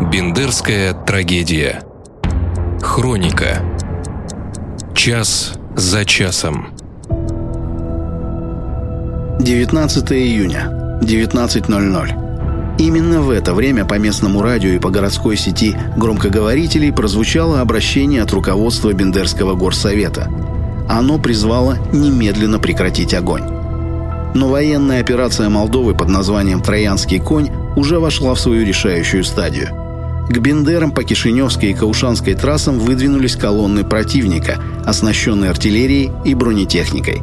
Бендерская трагедия. Хроника. Час за часом. 19 июня, 19.00. Именно в это время по местному радио и по городской сети громкоговорителей прозвучало обращение от руководства Бендерского горсовета. Оно призвало немедленно прекратить огонь. Но военная операция Молдовы под названием «Троянский конь» уже вошла в свою решающую стадию. К Бендерам по Кишиневской и Каушанской трассам выдвинулись колонны противника, оснащенные артиллерией и бронетехникой.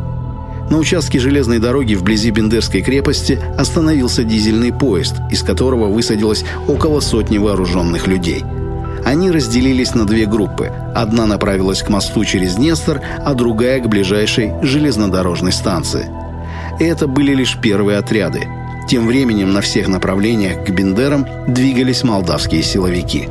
На участке железной дороги вблизи Бендерской крепости остановился дизельный поезд, из которого высадилось около сотни вооруженных людей. Они разделились на две группы. Одна направилась к мосту через Днестр, а другая к ближайшей железнодорожной станции. Это были лишь первые отряды. Тем временем на всех направлениях к Бендерам двигались молдавские силовики.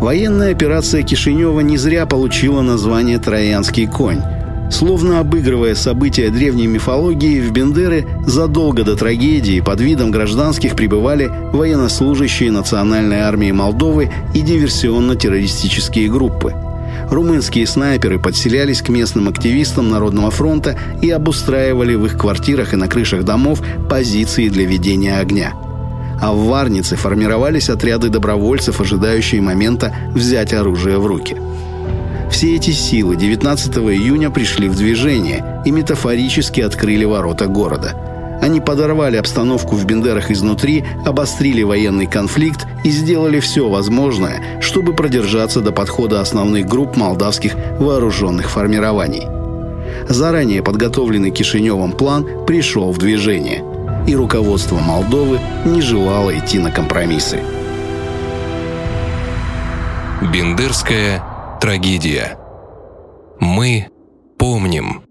Военная операция Кишинева не зря получила название «Троянский конь». Словно обыгрывая события древней мифологии, в Бендеры задолго до трагедии под видом гражданских прибывали военнослужащие Национальной армии Молдовы и диверсионно-террористические группы – румынские снайперы подселялись к местным активистам Народного фронта и обустраивали в их квартирах и на крышах домов позиции для ведения огня. А в Варнице формировались отряды добровольцев, ожидающие момента взять оружие в руки. Все эти силы 19 июня пришли в движение и метафорически открыли ворота города – они подорвали обстановку в Бендерах изнутри, обострили военный конфликт и сделали все возможное, чтобы продержаться до подхода основных групп молдавских вооруженных формирований. Заранее подготовленный Кишиневым план пришел в движение, и руководство Молдовы не желало идти на компромиссы. Бендерская трагедия. Мы помним.